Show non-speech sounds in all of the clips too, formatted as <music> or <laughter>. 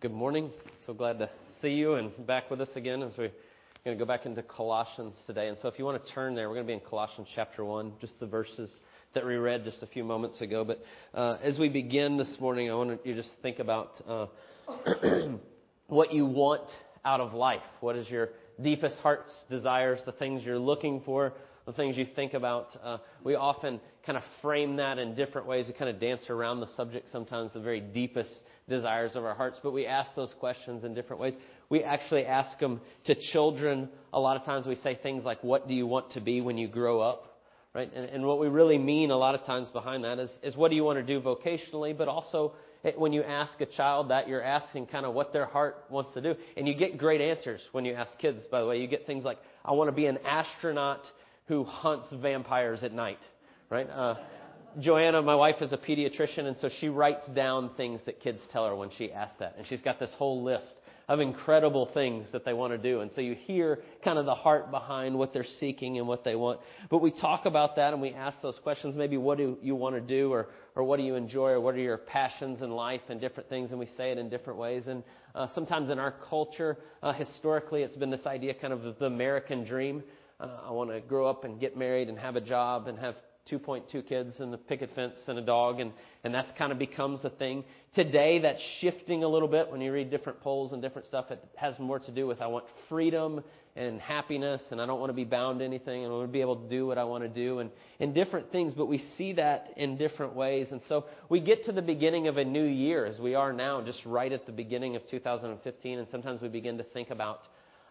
Good morning. So glad to see you and back with us again as we're going to go back into Colossians today. And so if you want to turn there, we're going to be in Colossians chapter 1, just the verses that we read just a few moments ago. But uh, as we begin this morning, I want you to just think about uh, <clears throat> what you want out of life. What is your deepest heart's desires, the things you're looking for, the things you think about. Uh, we often kind of frame that in different ways. We kind of dance around the subject sometimes, the very deepest desires of our hearts, but we ask those questions in different ways. We actually ask them to children. A lot of times we say things like, What do you want to be when you grow up? Right? And, and what we really mean a lot of times behind that is, is what do you want to do vocationally, but also when you ask a child that, you're asking kind of what their heart wants to do. And you get great answers when you ask kids, by the way. You get things like, I want to be an astronaut who hunts vampires at night, right? Uh, Joanna, my wife, is a pediatrician, and so she writes down things that kids tell her when she asks that. And she's got this whole list of incredible things that they want to do. And so you hear kind of the heart behind what they're seeking and what they want. But we talk about that and we ask those questions maybe what do you want to do or, or what do you enjoy or what are your passions in life and different things. And we say it in different ways. And uh, sometimes in our culture, uh, historically, it's been this idea kind of the American dream. Uh, I want to grow up and get married and have a job and have 2.2 kids and a picket fence and a dog, and, and that's kind of becomes a thing. Today, that's shifting a little bit when you read different polls and different stuff. It has more to do with I want freedom and happiness, and I don't want to be bound to anything, and I want to be able to do what I want to do, and, and different things. But we see that in different ways. And so we get to the beginning of a new year, as we are now, just right at the beginning of 2015, and sometimes we begin to think about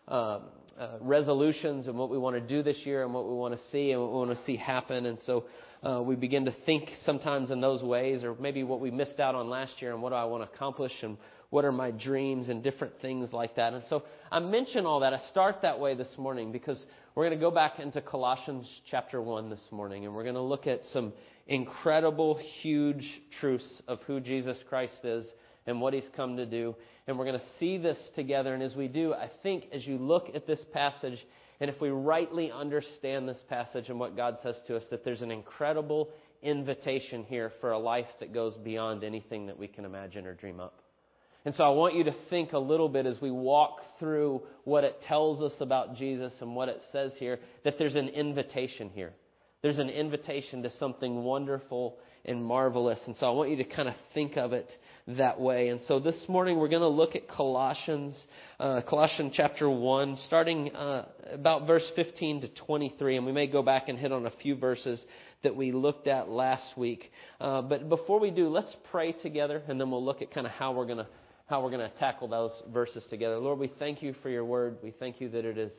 uh, uh, resolutions and what we want to do this year and what we want to see and what we want to see happen. And so uh, we begin to think sometimes in those ways, or maybe what we missed out on last year and what do I want to accomplish and what are my dreams and different things like that. And so I mention all that. I start that way this morning because we're going to go back into Colossians chapter 1 this morning and we're going to look at some incredible, huge truths of who Jesus Christ is and what he's come to do. And we're going to see this together. And as we do, I think as you look at this passage, and if we rightly understand this passage and what God says to us, that there's an incredible invitation here for a life that goes beyond anything that we can imagine or dream up. And so I want you to think a little bit as we walk through what it tells us about Jesus and what it says here, that there's an invitation here. There's an invitation to something wonderful and marvelous. And so I want you to kind of think of it that way. And so this morning we're going to look at Colossians, uh, Colossians chapter 1, starting uh, about verse 15 to 23. And we may go back and hit on a few verses that we looked at last week. Uh, but before we do, let's pray together and then we'll look at kind of how we're going to how we're going to tackle those verses together. Lord, we thank you for your word. We thank you that it is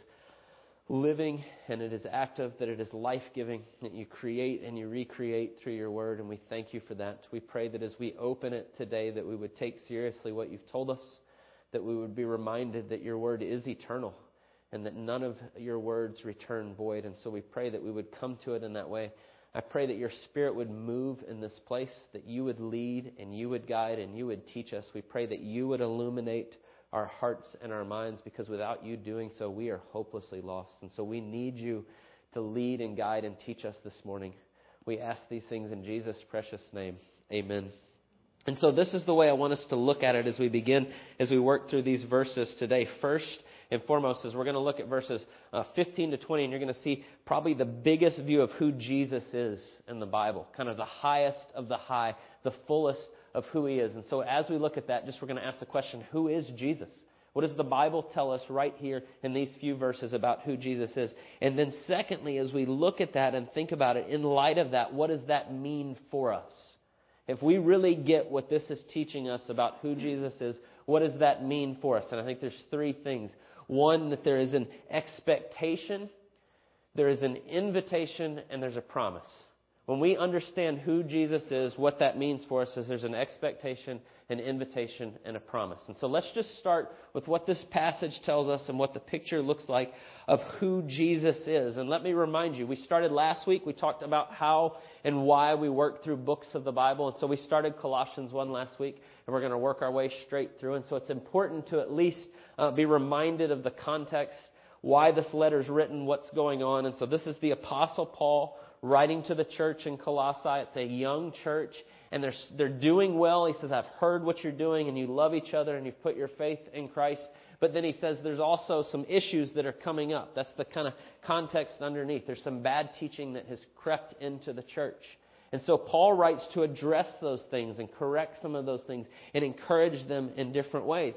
living and it is active, that it is life giving, that you create and you recreate through your word, and we thank you for that. We pray that as we open it today, that we would take seriously what you've told us, that we would be reminded that your word is eternal, and that none of your words return void. And so we pray that we would come to it in that way. I pray that your spirit would move in this place, that you would lead and you would guide and you would teach us. We pray that you would illuminate our hearts and our minds because without you doing so, we are hopelessly lost. And so we need you to lead and guide and teach us this morning. We ask these things in Jesus' precious name. Amen. And so this is the way I want us to look at it as we begin, as we work through these verses today. First and foremost is we're going to look at verses uh, 15 to 20, and you're going to see probably the biggest view of who Jesus is in the Bible, kind of the highest of the high, the fullest of who he is. And so as we look at that, just we're going to ask the question, who is Jesus? What does the Bible tell us right here in these few verses about who Jesus is? And then secondly, as we look at that and think about it, in light of that, what does that mean for us? If we really get what this is teaching us about who Jesus is, what does that mean for us? And I think there's three things. One, that there is an expectation, there is an invitation, and there's a promise. When we understand who Jesus is, what that means for us is there's an expectation, an invitation, and a promise. And so let's just start with what this passage tells us and what the picture looks like of who Jesus is. And let me remind you, we started last week, we talked about how and why we work through books of the Bible. And so we started Colossians 1 last week, and we're going to work our way straight through. And so it's important to at least uh, be reminded of the context, why this letter is written, what's going on. And so this is the Apostle Paul writing to the church in Colossae. It's a young church, and they're, they're doing well. He says, I've heard what you're doing, and you love each other, and you've put your faith in Christ. But then he says there's also some issues that are coming up. That's the kind of context underneath. There's some bad teaching that has crept into the church. And so Paul writes to address those things and correct some of those things and encourage them in different ways.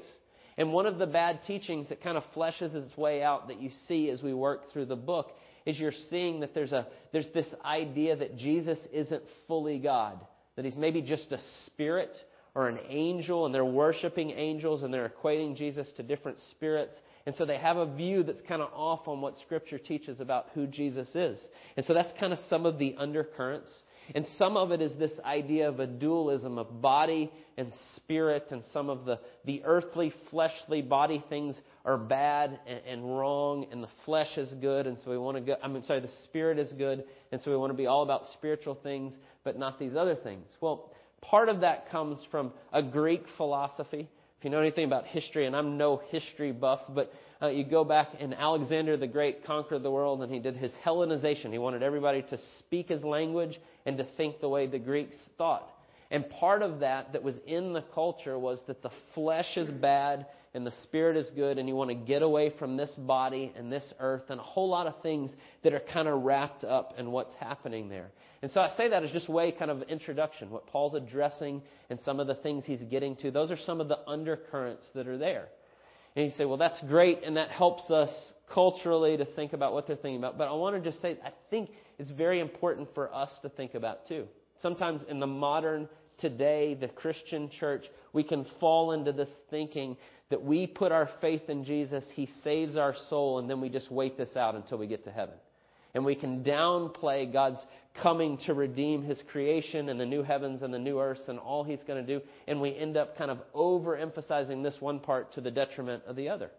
And one of the bad teachings that kind of fleshes its way out that you see as we work through the book is you're seeing that there's a there's this idea that Jesus isn't fully God, that he's maybe just a spirit or an angel and they're worshiping angels and they're equating Jesus to different spirits. And so they have a view that's kind of off on what Scripture teaches about who Jesus is. And so that's kind of some of the undercurrents. And some of it is this idea of a dualism of body and spirit, and some of the, the earthly, fleshly body things are bad and, and wrong, and the flesh is good, and so we want to go. I mean, sorry, the spirit is good, and so we want to be all about spiritual things, but not these other things. Well, part of that comes from a Greek philosophy. If you know anything about history, and I'm no history buff, but uh, you go back and Alexander the Great conquered the world and he did his Hellenization. He wanted everybody to speak his language and to think the way the Greeks thought. And part of that that was in the culture was that the flesh is bad and the spirit is good, and you want to get away from this body and this earth and a whole lot of things that are kind of wrapped up in what's happening there. And so I say that as just way kind of introduction, what Paul's addressing and some of the things he's getting to. Those are some of the undercurrents that are there. And you say, well, that's great, and that helps us culturally to think about what they're thinking about. But I want to just say, I think it's very important for us to think about too. Sometimes in the modern today, the Christian church, we can fall into this thinking that we put our faith in Jesus, He saves our soul, and then we just wait this out until we get to heaven. And we can downplay God's coming to redeem His creation and the new heavens and the new earth and all He's going to do. And we end up kind of overemphasizing this one part to the detriment of the other.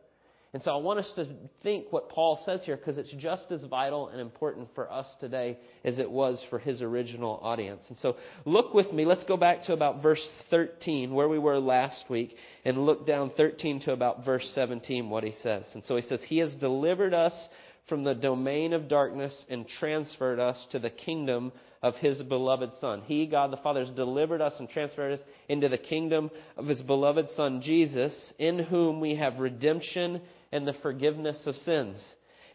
And so I want us to think what Paul says here because it's just as vital and important for us today as it was for his original audience. And so look with me. Let's go back to about verse 13, where we were last week, and look down 13 to about verse 17, what he says. And so he says, He has delivered us from the domain of darkness and transferred us to the kingdom of his beloved Son. He, God the Father, has delivered us and transferred us into the kingdom of his beloved Son, Jesus, in whom we have redemption and the forgiveness of sins.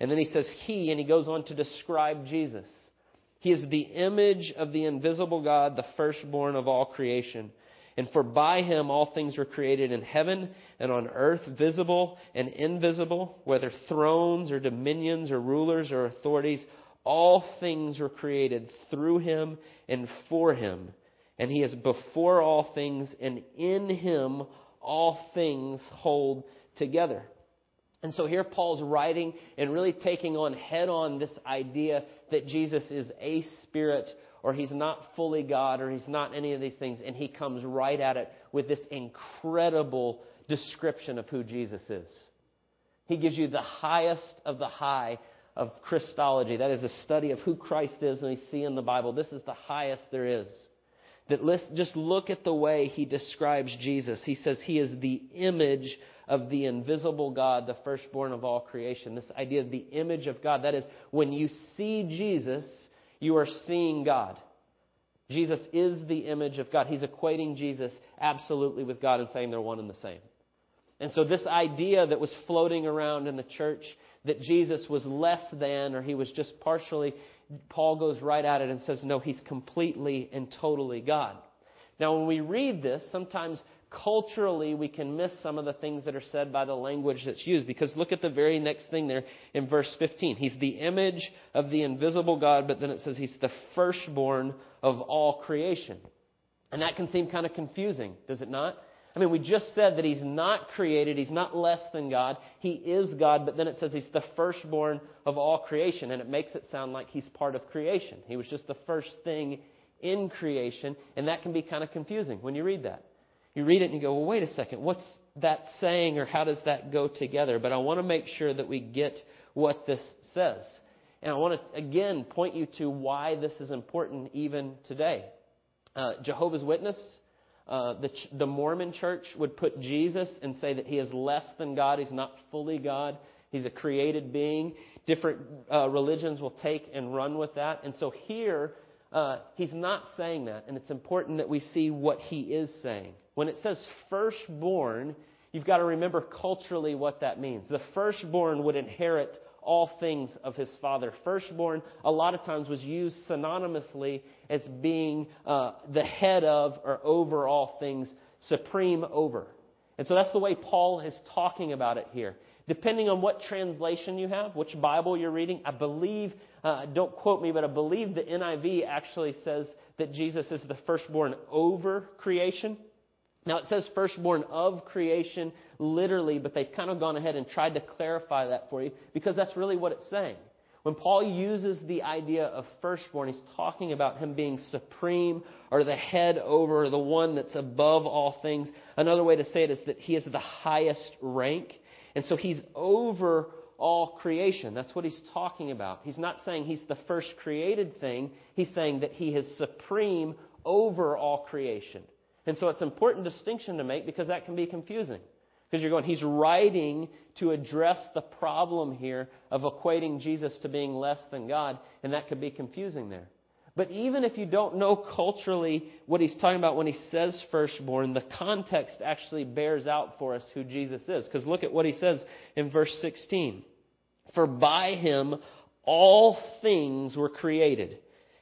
And then he says, He, and he goes on to describe Jesus. He is the image of the invisible God, the firstborn of all creation. And for by him all things were created in heaven and on earth, visible and invisible, whether thrones or dominions or rulers or authorities, all things were created through him and for him. And he is before all things, and in him all things hold together. And so here Paul's writing and really taking on head on this idea that Jesus is a spirit or he's not fully God or he's not any of these things. And he comes right at it with this incredible description of who Jesus is. He gives you the highest of the high of Christology. That is the study of who Christ is and we see in the Bible. This is the highest there is. That list, just look at the way he describes Jesus. He says he is the image of the invisible God, the firstborn of all creation. This idea of the image of God. That is, when you see Jesus, you are seeing God. Jesus is the image of God. He's equating Jesus absolutely with God and saying they're one and the same. And so, this idea that was floating around in the church that Jesus was less than or he was just partially, Paul goes right at it and says, no, he's completely and totally God. Now, when we read this, sometimes culturally we can miss some of the things that are said by the language that's used. Because look at the very next thing there in verse 15. He's the image of the invisible God, but then it says he's the firstborn of all creation. And that can seem kind of confusing, does it not? I mean, we just said that he's not created, he's not less than God, he is God, but then it says he's the firstborn of all creation, and it makes it sound like he's part of creation. He was just the first thing in creation, and that can be kind of confusing when you read that. You read it and you go, well, wait a second, what's that saying or how does that go together? But I want to make sure that we get what this says. And I want to, again, point you to why this is important even today. Uh, Jehovah's Witness, uh, the, the Mormon church would put Jesus and say that he is less than God. He's not fully God. He's a created being. different uh, religions will take and run with that. And so here, uh, he's not saying that, and it's important that we see what he is saying. When it says firstborn, you've got to remember culturally what that means. The firstborn would inherit all things of his father. Firstborn, a lot of times, was used synonymously as being uh, the head of or over all things, supreme over. And so that's the way Paul is talking about it here. Depending on what translation you have, which Bible you're reading, I believe, uh, don't quote me, but I believe the NIV actually says that Jesus is the firstborn over creation. Now it says firstborn of creation literally, but they've kind of gone ahead and tried to clarify that for you because that's really what it's saying. When Paul uses the idea of firstborn, he's talking about him being supreme or the head over the one that's above all things. Another way to say it is that he is the highest rank. And so he's over all creation. That's what he's talking about. He's not saying he's the first created thing. He's saying that he is supreme over all creation. And so it's an important distinction to make because that can be confusing. Because you're going, he's writing to address the problem here of equating Jesus to being less than God, and that could be confusing there. But even if you don't know culturally what he's talking about when he says firstborn, the context actually bears out for us who Jesus is. Because look at what he says in verse 16. For by him all things were created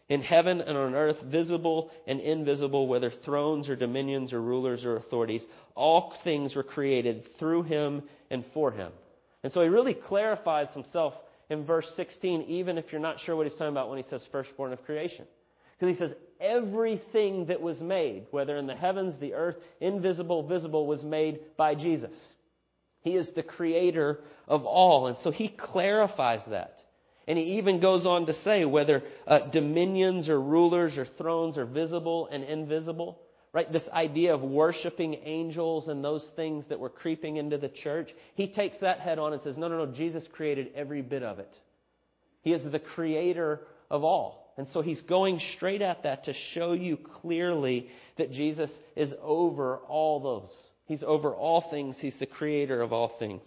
in heaven and on earth, visible and invisible, whether thrones or dominions or rulers or authorities, all things were created through him and for him. And so he really clarifies himself in verse 16, even if you're not sure what he's talking about when he says firstborn of creation. Because he says, everything that was made, whether in the heavens, the earth, invisible, visible, was made by Jesus. He is the creator of all. And so he clarifies that. And he even goes on to say whether uh, dominions or rulers or thrones are visible and invisible. Right? This idea of worshiping angels and those things that were creeping into the church. He takes that head on and says, no, no, no, Jesus created every bit of it. He is the creator of all. And so he's going straight at that to show you clearly that Jesus is over all those. He's over all things. He's the creator of all things.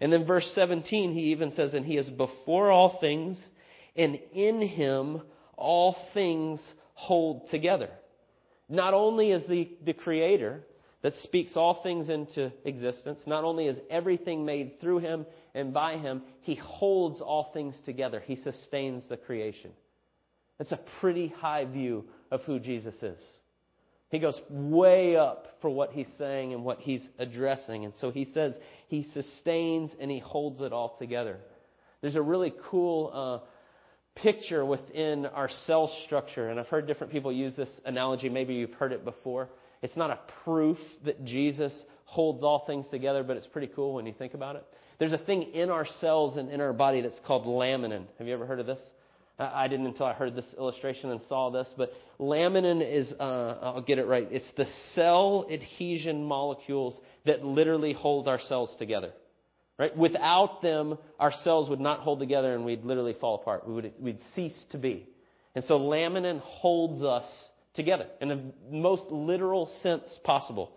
And then verse 17, he even says, And he is before all things, and in him all things hold together. Not only is the, the creator that speaks all things into existence, not only is everything made through him and by him, he holds all things together. He sustains the creation. That's a pretty high view of who Jesus is. He goes way up for what he's saying and what he's addressing. And so he says he sustains and he holds it all together. There's a really cool uh, picture within our cell structure, and I've heard different people use this analogy. Maybe you've heard it before. It's not a proof that Jesus holds all things together, but it's pretty cool when you think about it. There's a thing in our cells and in our body that's called laminin. Have you ever heard of this? I didn't until I heard this illustration and saw this, but laminin is, uh, I'll get it right, it's the cell adhesion molecules that literally hold our cells together. Right? Without them, our cells would not hold together and we'd literally fall apart. We would, we'd cease to be. And so laminin holds us together in the most literal sense possible.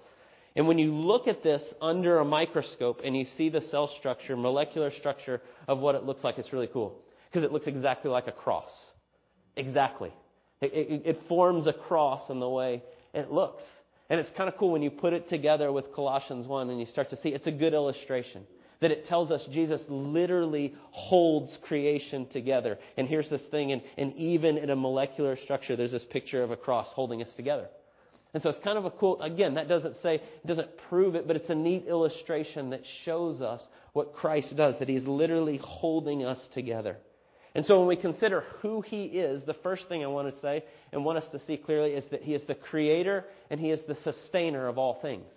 And when you look at this under a microscope and you see the cell structure, molecular structure of what it looks like, it's really cool because it looks exactly like a cross. Exactly. It, it, it, forms a cross in the way it looks. And it's kind of cool when you put it together with Colossians 1 and you start to see it's a good illustration. That it tells us Jesus literally holds creation together. And here's this thing, and, and even in a molecular structure, there's this picture of a cross holding us together. And so it's kind of a cool, again, that doesn't say, doesn't prove it, but it's a neat illustration that shows us what Christ does, that He's literally holding us together. And so when we consider who he is, the first thing I want to say and want us to see clearly is that he is the creator and he is the sustainer of all things.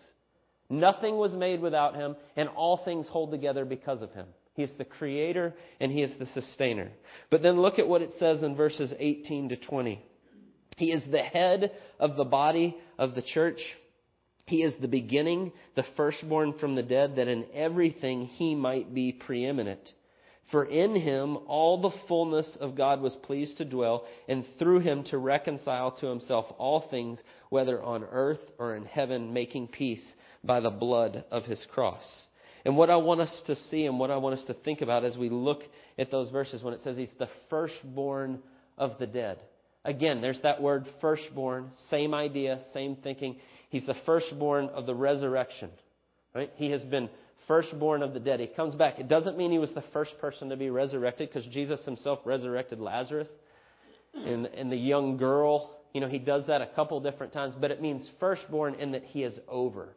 Nothing was made without him, and all things hold together because of him. He is the creator and he is the sustainer. But then look at what it says in verses 18 to 20. He is the head of the body of the church. He is the beginning, the firstborn from the dead, that in everything he might be preeminent. For in him all the fullness of God was pleased to dwell, and through him to reconcile to himself all things, whether on earth or in heaven, making peace by the blood of his cross. And what I want us to see and what I want us to think about as we look at those verses when it says he's the firstborn of the dead. Again, there's that word firstborn, same idea, same thinking. He's the firstborn of the resurrection. Right? He has been firstborn of the dead. He comes back. It doesn't mean he was the first person to be resurrected because Jesus himself resurrected Lazarus and, and the young girl. You know, he does that a couple different times, but it means firstborn in that he is over.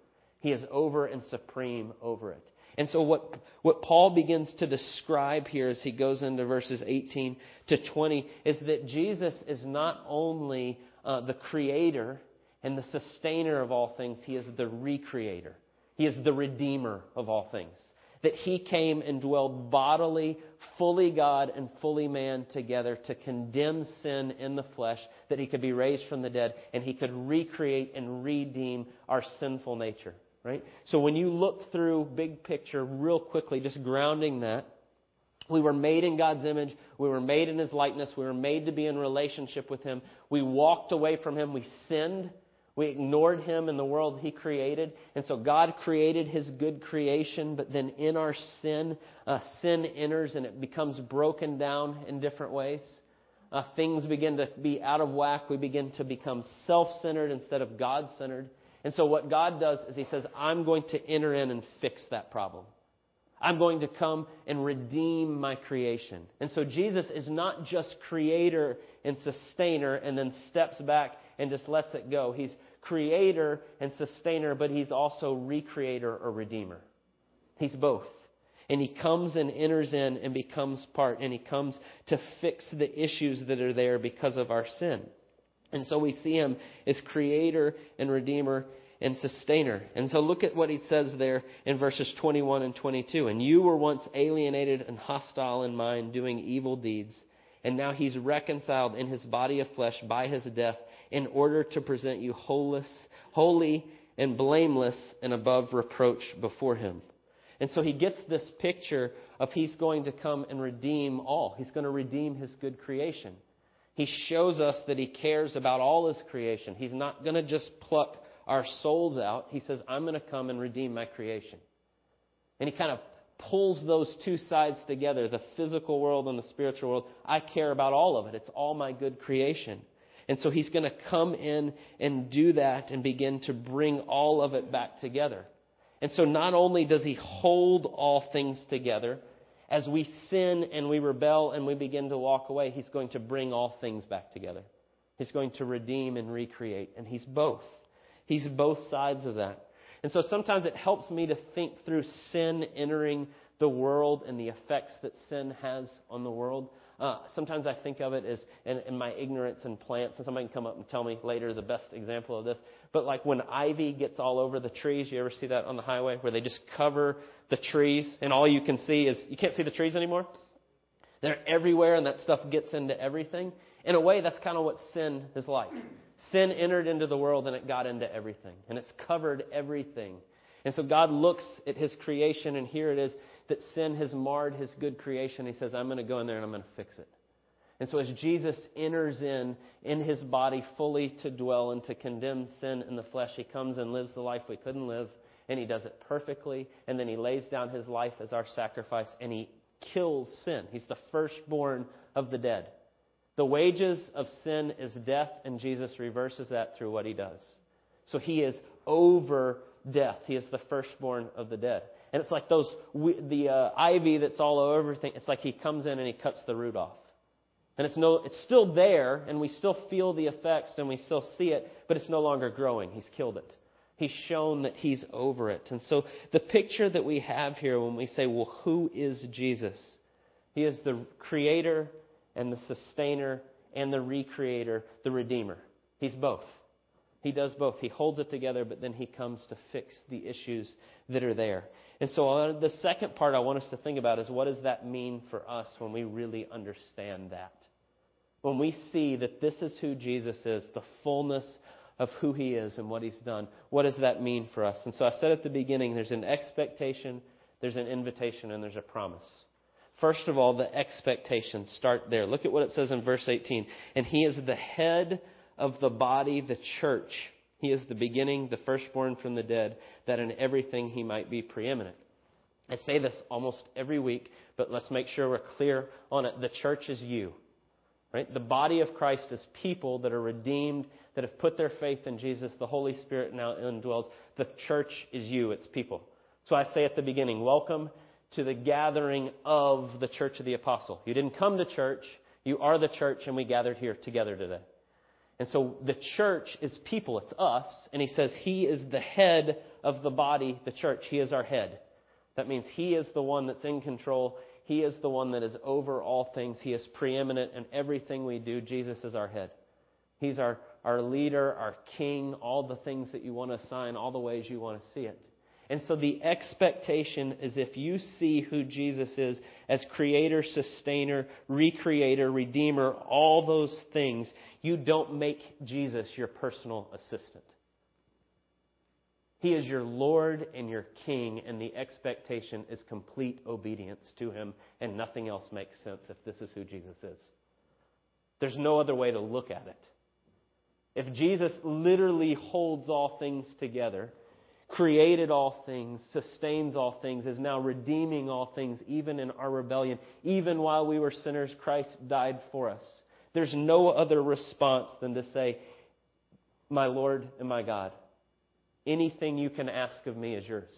He is over and supreme over it. And so what, what Paul begins to describe here as he goes into verses 18 to 20 is that Jesus is not only uh, the creator and the sustainer of all things, he is the recreator. He is the Redeemer of all things. That He came and dwelled bodily, fully God and fully man together to condemn sin in the flesh, that He could be raised from the dead, and He could recreate and redeem our sinful nature. Right? So when you look through big picture real quickly, just grounding that, we were made in God's image. We were made in His likeness. We were made to be in relationship with Him. We walked away from Him. We sinned. We ignored him in the world he created. And so God created his good creation, but then in our sin, uh, sin enters and it becomes broken down in different ways. Uh, things begin to be out of whack. We begin to become self centered instead of God centered. And so what God does is he says, I'm going to enter in and fix that problem. I'm going to come and redeem my creation. And so Jesus is not just creator and sustainer and then steps back and just lets it go. He's creator and sustainer, but he's also recreator or redeemer. He's both. And he comes and enters in and becomes part, and he comes to fix the issues that are there because of our sin. And so we see him as creator and redeemer and sustainer. And so look at what he says there in verses 21 and 22. And you were once alienated and hostile in mind, doing evil deeds. And now he's reconciled in his body of flesh by his death in order to present you holeless, holy and blameless and above reproach before him. And so he gets this picture of he's going to come and redeem all. He's going to redeem his good creation. He shows us that he cares about all his creation. He's not going to just pluck our souls out. He says, I'm going to come and redeem my creation. And he kind of pulls those two sides together the physical world and the spiritual world. I care about all of it. It's all my good creation. And so he's going to come in and do that and begin to bring all of it back together. And so not only does he hold all things together, as we sin and we rebel and we begin to walk away, he's going to bring all things back together. He's going to redeem and recreate. And he's both. He's both sides of that. And so sometimes it helps me to think through sin entering the world and the effects that sin has on the world. Uh, sometimes I think of it as in, in my ignorance in plants, and somebody can come up and tell me later the best example of this. But like when ivy gets all over the trees, you ever see that on the highway where they just cover the trees and all you can see is you can't see the trees anymore? They're everywhere and that stuff gets into everything. In a way, that's kind of what sin is like. Sin entered into the world and it got into everything, and it's covered everything. And so God looks at his creation, and here it is that sin has marred his good creation. He says, I'm going to go in there and I'm going to fix it. And so as Jesus enters in, in his body fully to dwell and to condemn sin in the flesh, he comes and lives the life we couldn't live, and he does it perfectly, and then he lays down his life as our sacrifice, and he kills sin. He's the firstborn of the dead. The wages of sin is death, and Jesus reverses that through what he does. So he is over death. He is the firstborn of the dead. And it's like those the uh, ivy that's all over everything. It's like he comes in and he cuts the root off. And it's no it's still there and we still feel the effects and we still see it, but it's no longer growing. He's killed it. He's shown that he's over it. And so the picture that we have here when we say, well, who is Jesus? He is the creator and the sustainer and the recreator, the redeemer. He's both. He does both. He holds it together, but then he comes to fix the issues that are there. And so uh, the second part I want us to think about is what does that mean for us when we really understand that? When we see that this is who Jesus is, the fullness of who he is and what he's done, what does that mean for us? And so I said at the beginning there's an expectation, there's an invitation, and there's a promise. First of all, the expectation. Start there. Look at what it says in verse 18. And he is the head of the body, the church. He is the beginning, the firstborn from the dead, that in everything he might be preeminent. I say this almost every week, but let's make sure we're clear on it. The church is you. Right? The body of Christ is people that are redeemed, that have put their faith in Jesus. The Holy Spirit now indwells. The church is you, it's people. So I say at the beginning, welcome to the gathering of the church of the apostle. You didn't come to church, you are the church, and we gathered here together today. And so the church is people, it's us, and he says he is the head of the body, the church. He is our head. That means he is the one that's in control. He is the one that is over all things. He is preeminent in everything we do. Jesus is our head. He's our, our leader, our king, all the things that you want to assign, all the ways you want to see it. And so the expectation is if you see who Jesus is as creator, sustainer, recreator, redeemer, all those things, you don't make Jesus your personal assistant. He is your Lord and your King, and the expectation is complete obedience to Him, and nothing else makes sense if this is who Jesus is. There's no other way to look at it. If Jesus literally holds all things together, created all things, sustains all things, is now redeeming all things, even in our rebellion, even while we were sinners, Christ died for us. There's no other response than to say, My Lord and my God. Anything you can ask of me is yours.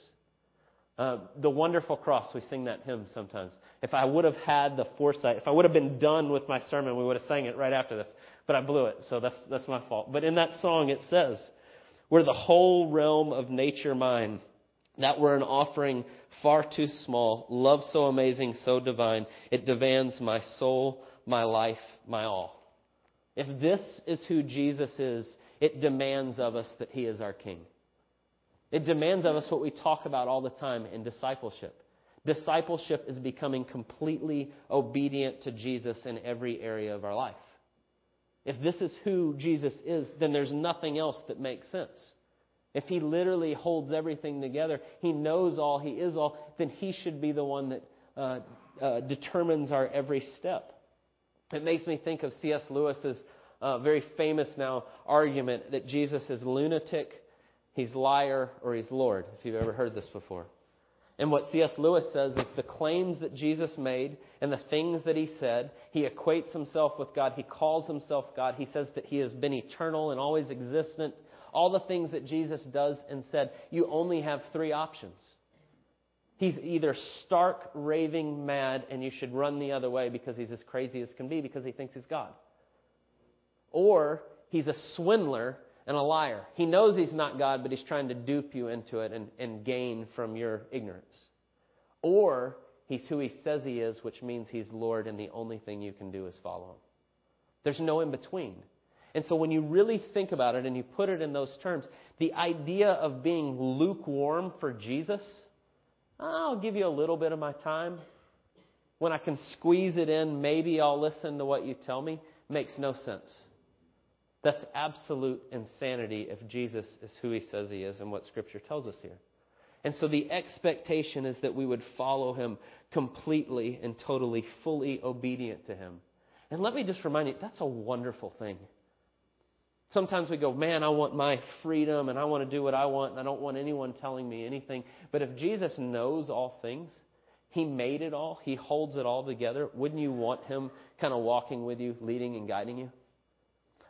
Uh, the wonderful cross, we sing that hymn sometimes. If I would have had the foresight, if I would have been done with my sermon, we would have sang it right after this. But I blew it, so that's, that's my fault. But in that song it says, Were the whole realm of nature mine, that were an offering far too small, love so amazing, so divine, it demands my soul, my life, my all. If this is who Jesus is, it demands of us that he is our king. It demands of us what we talk about all the time in discipleship. Discipleship is becoming completely obedient to Jesus in every area of our life. If this is who Jesus is, then there's nothing else that makes sense. If he literally holds everything together, he knows all, he is all, then he should be the one that uh, uh, determines our every step. It makes me think of C.S. Lewis's uh, very famous now argument that Jesus is lunatic, he's liar, or he's Lord, if you've ever heard this before. And what C.S. Lewis says is the claims that Jesus made and the things that he said, he equates himself with God. He calls himself God. He says that he has been eternal and always existent. All the things that Jesus does and said, you only have three options. He's either stark, raving mad, and you should run the other way because he's as crazy as can be because he thinks he's God. Or he's a swindler and a liar. He knows he's not God, but he's trying to dupe you into it and, and gain from your ignorance. Or he's who he says he is, which means he's Lord, and the only thing you can do is follow him. There's no in between. And so when you really think about it and you put it in those terms, the idea of being lukewarm for Jesus, I'll give you a little bit of my time. When I can squeeze it in, maybe I'll listen to what you tell me, makes no sense. That's absolute insanity if Jesus is who he says he is and what Scripture tells us here. And so the expectation is that we would follow him completely and totally, fully obedient to him. And let me just remind you, that's a wonderful thing. Sometimes we go, man, I want my freedom and I want to do what I want and I don't want anyone telling me anything. But if Jesus knows all things, He made it all, He holds it all together, wouldn't you want Him kind of walking with you, leading and guiding you?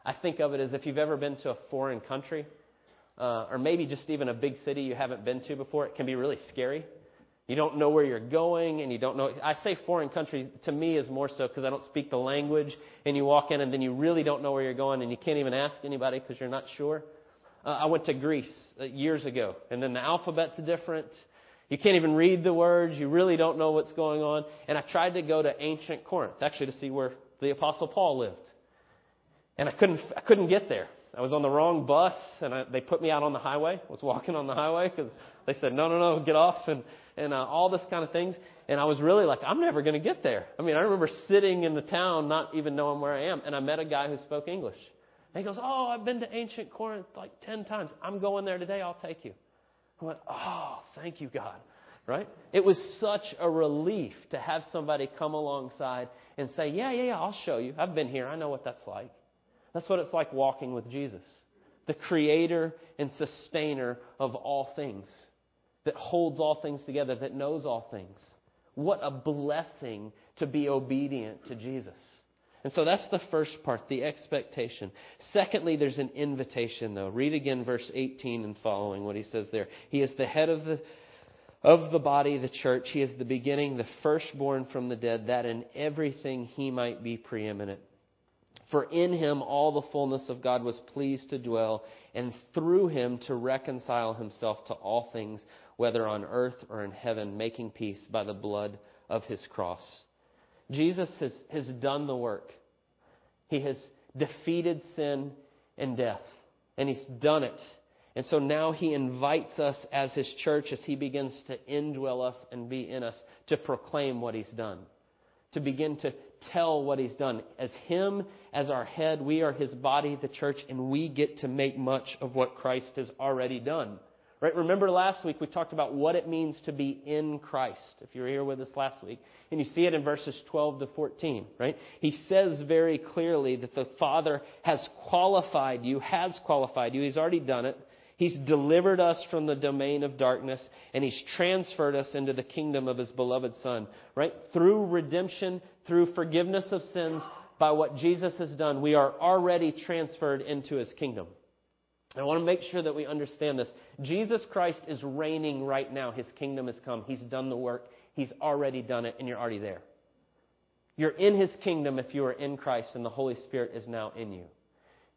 I think of it as if you've ever been to a foreign country, uh, or maybe just even a big city you haven't been to before, it can be really scary. You don't know where you're going, and you don't know. I say foreign country to me is more so because I don't speak the language, and you walk in, and then you really don't know where you're going, and you can't even ask anybody because you're not sure. Uh, I went to Greece uh, years ago, and then the alphabet's different. You can't even read the words. You really don't know what's going on. And I tried to go to ancient Corinth, actually, to see where the Apostle Paul lived. And I couldn't, I couldn't get there. I was on the wrong bus, and I, they put me out on the highway. I was walking on the highway because they said, no, no, no, get off, and, and uh, all this kind of things. And I was really like, I'm never going to get there. I mean, I remember sitting in the town, not even knowing where I am, and I met a guy who spoke English. And he goes, Oh, I've been to ancient Corinth like 10 times. I'm going there today. I'll take you. I went, Oh, thank you, God. Right? It was such a relief to have somebody come alongside and say, Yeah, yeah, yeah, I'll show you. I've been here. I know what that's like. That's what it's like walking with Jesus, the creator and sustainer of all things. that holds all things together, that knows all things. What a blessing to be obedient to Jesus. And so that's the first part, the expectation. Secondly, there's an invitation, though. Read again verse 18 and following what he says there. He is the head of the, of the body, the church. He is the beginning, the firstborn from the dead, that in everything he might be preeminent. For in him all the fullness of God was pleased to dwell, and through him to reconcile himself to all things, whether on earth or in heaven, making peace by the blood of his cross. Jesus has, has done the work. He has defeated sin and death, and he's done it. And so now he invites us as his church, as he begins to indwell us and be in us, to proclaim what he's done, to begin to tell what he's done. As him, as our head, we are his body, the church, and we get to make much of what Christ has already done. Right? Remember last week we talked about what it means to be in Christ. If you were here with us last week, and you see it in verses 12 to 14, right? He says very clearly that the Father has qualified you, has qualified you. He's already done it. He's delivered us from the domain of darkness and he's transferred us into the kingdom of his beloved Son, right? Through redemption, through forgiveness of sins, by what Jesus has done, we are already transferred into his kingdom. I want to make sure that we understand this. Jesus Christ is reigning right now. His kingdom has come. He's done the work. He's already done it, and you're already there. You're in His kingdom if you are in Christ, and the Holy Spirit is now in you.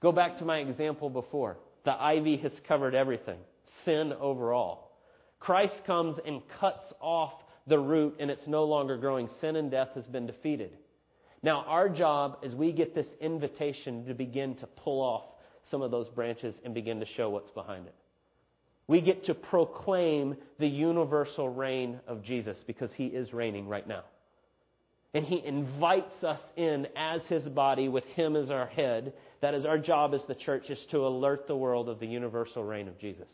Go back to my example before. The ivy has covered everything, sin overall. Christ comes and cuts off the root, and it's no longer growing. Sin and death has been defeated. Now, our job is we get this invitation to begin to pull off some of those branches and begin to show what's behind it. We get to proclaim the universal reign of Jesus because he is reigning right now. And he invites us in as his body with him as our head. That is our job as the church is to alert the world of the universal reign of Jesus.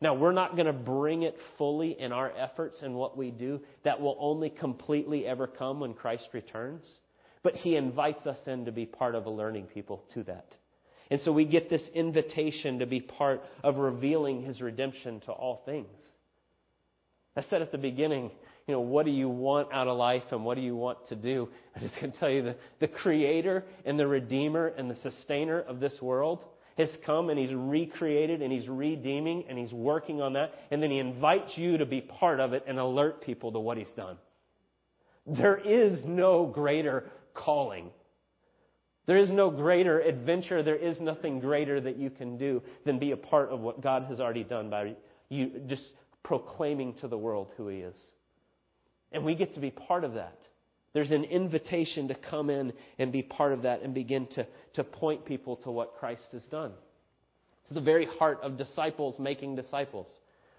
Now, we're not going to bring it fully in our efforts and what we do. That will only completely ever come when Christ returns. But he invites us in to be part of alerting people to that. And so we get this invitation to be part of revealing his redemption to all things. I said at the beginning, you know, what do you want out of life and what do you want to do? <laughs> I'm just going to tell you the, the creator and the redeemer and the sustainer of this world has come and he's recreated and he's redeeming and he's working on that. And then he invites you to be part of it and alert people to what he's done. There is no greater calling there is no greater adventure, there is nothing greater that you can do than be a part of what God has already done by you just proclaiming to the world who He is. And we get to be part of that. There's an invitation to come in and be part of that and begin to, to point people to what Christ has done. It's the very heart of disciples making disciples.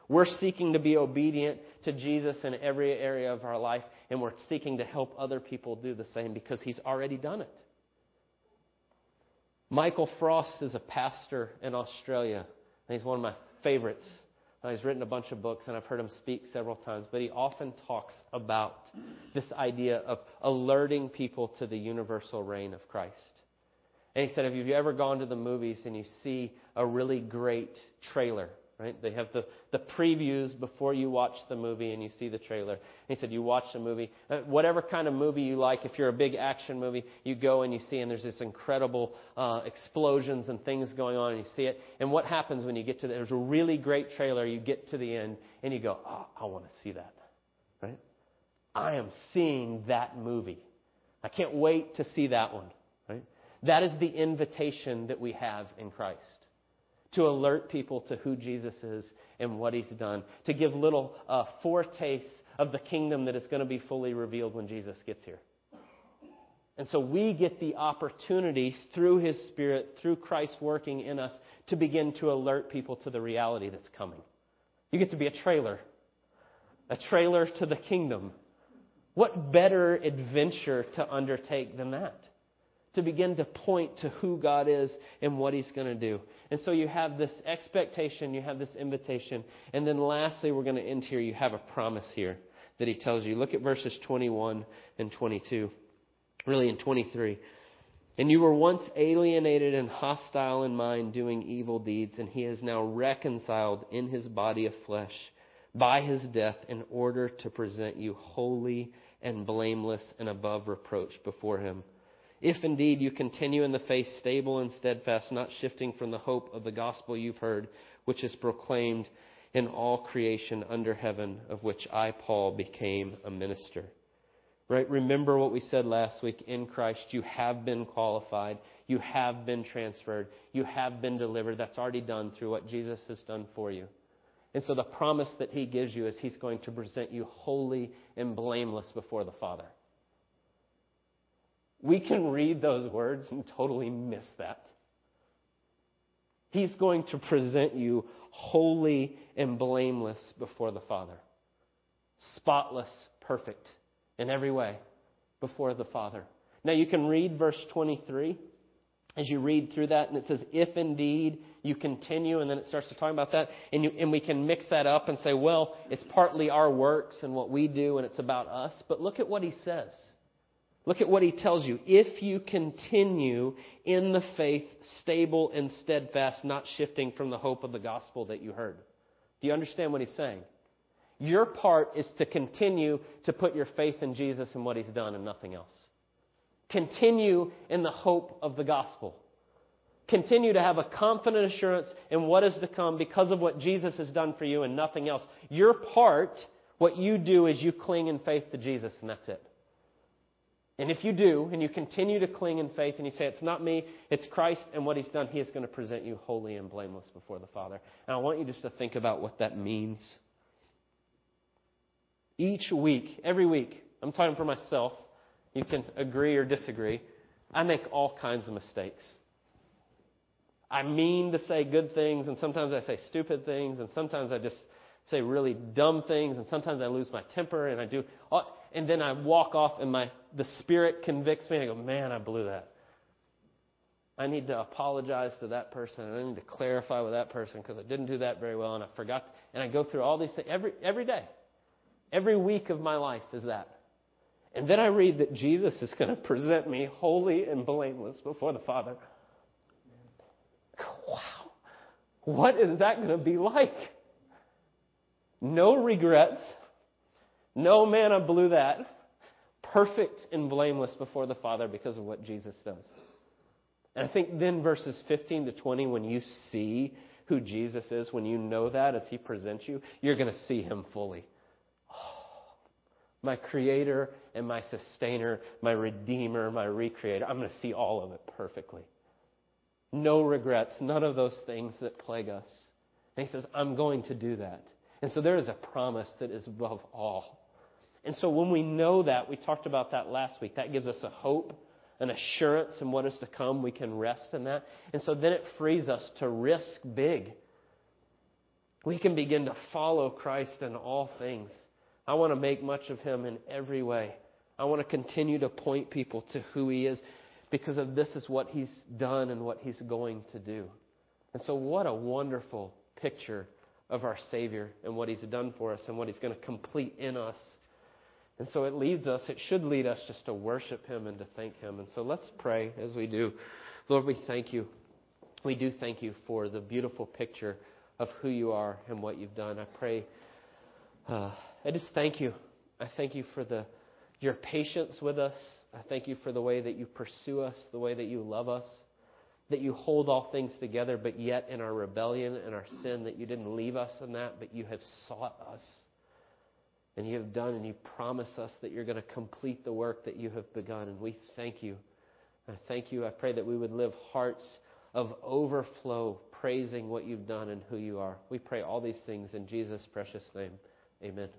We're seeking to be obedient to Jesus in every area of our life, and we're seeking to help other people do the same because He's already done it. Michael Frost is a pastor in Australia. He's one of my favorites. He's written a bunch of books, and I've heard him speak several times, but he often talks about this idea of alerting people to the universal reign of Christ. And he said, Have you ever gone to the movies and you see a really great trailer right? They have the, the previews before you watch the movie and you see the trailer. And he said, you watch the movie, uh, whatever kind of movie you like, if you're a big action movie, you go and you see, and there's this incredible uh, explosions and things going on, and you see it. And what happens when you get to the, there's a really great trailer, you get to the end, and you go, oh, I want to see that, right? I am seeing that movie. I can't wait to see that one, right? That is the invitation that we have in Christ to alert people to who Jesus is and what he's done, to give little uh, foretastes of the kingdom that is going to be fully revealed when Jesus gets here. And so we get the opportunity through his Spirit, through Christ working in us, to begin to alert people to the reality that's coming. You get to be a trailer, a trailer to the kingdom. What better adventure to undertake than that? To begin to point to who God is and what He's going to do. And so you have this expectation, you have this invitation, and then lastly, we're going to end here. You have a promise here that he tells you. Look at verses 21 and 22, really in 23. And you were once alienated and hostile in mind, doing evil deeds, and he is now reconciled in his body of flesh by his death in order to present you holy and blameless and above reproach before him. If indeed you continue in the faith, stable and steadfast, not shifting from the hope of the gospel you've heard, which is proclaimed in all creation under heaven, of which I, Paul, became a minister. Right? Remember what we said last week. In Christ, you have been qualified. You have been transferred. You have been delivered. That's already done through what Jesus has done for you. And so the promise that he gives you is he's going to present you holy and blameless before the Father. We can read those words and totally miss that. He's going to present you holy and blameless before the Father. Spotless, perfect in every way before the Father. Now you can read verse 23 as you read through that, and it says, If indeed you continue, and then it starts to talk about that, and, you, and we can mix that up and say, Well, it's partly our works and what we do, and it's about us. But look at what he says. Look at what he tells you. If you continue in the faith, stable and steadfast, not shifting from the hope of the gospel that you heard. Do you understand what he's saying? Your part is to continue to put your faith in Jesus and what he's done and nothing else. Continue in the hope of the gospel. Continue to have a confident assurance in what is to come because of what Jesus has done for you and nothing else. Your part, what you do is you cling in faith to Jesus, and that's it. And if you do, and you continue to cling in faith, and you say, It's not me, it's Christ and what He's done, He is going to present you holy and blameless before the Father. And I want you just to think about what that means. Each week, every week, I'm talking for myself, you can agree or disagree. I make all kinds of mistakes. I mean to say good things, and sometimes I say stupid things, and sometimes I just say really dumb things, and sometimes I lose my temper, and I do, and then I walk off, and my the Spirit convicts me, and I go, man, I blew that. I need to apologize to that person, and I need to clarify with that person because I didn't do that very well, and I forgot. And I go through all these things every every day, every week of my life is that. And then I read that Jesus is going to present me holy and blameless before the Father. Wow. What is that going to be like? No regrets. No man, I blew that. Perfect and blameless before the Father because of what Jesus does. And I think then verses 15 to 20, when you see who Jesus is, when you know that as he presents you, you're going to see him fully my creator and my sustainer, my redeemer, my recreator. I'm going to see all of it perfectly. No regrets, none of those things that plague us. And he says, I'm going to do that. And so there is a promise that is above all. And so when we know that, we talked about that last week, that gives us a hope, an assurance in what is to come. We can rest in that. And so then it frees us to risk big. We can begin to follow Christ in all things. I want to make much of him in every way. I want to continue to point people to who he is because of this is what he's done and what he's going to do. And so, what a wonderful picture of our Savior and what he's done for us and what he's going to complete in us. And so, it leads us, it should lead us just to worship him and to thank him. And so, let's pray as we do. Lord, we thank you. We do thank you for the beautiful picture of who you are and what you've done. I pray. Uh, I just thank you. I thank you for the, your patience with us. I thank you for the way that you pursue us, the way that you love us, that you hold all things together, but yet in our rebellion and our sin, that you didn't leave us in that, but you have sought us. And you have done, and you promise us that you're going to complete the work that you have begun. And we thank you. I thank you. I pray that we would live hearts of overflow, praising what you've done and who you are. We pray all these things in Jesus' precious name. Amen.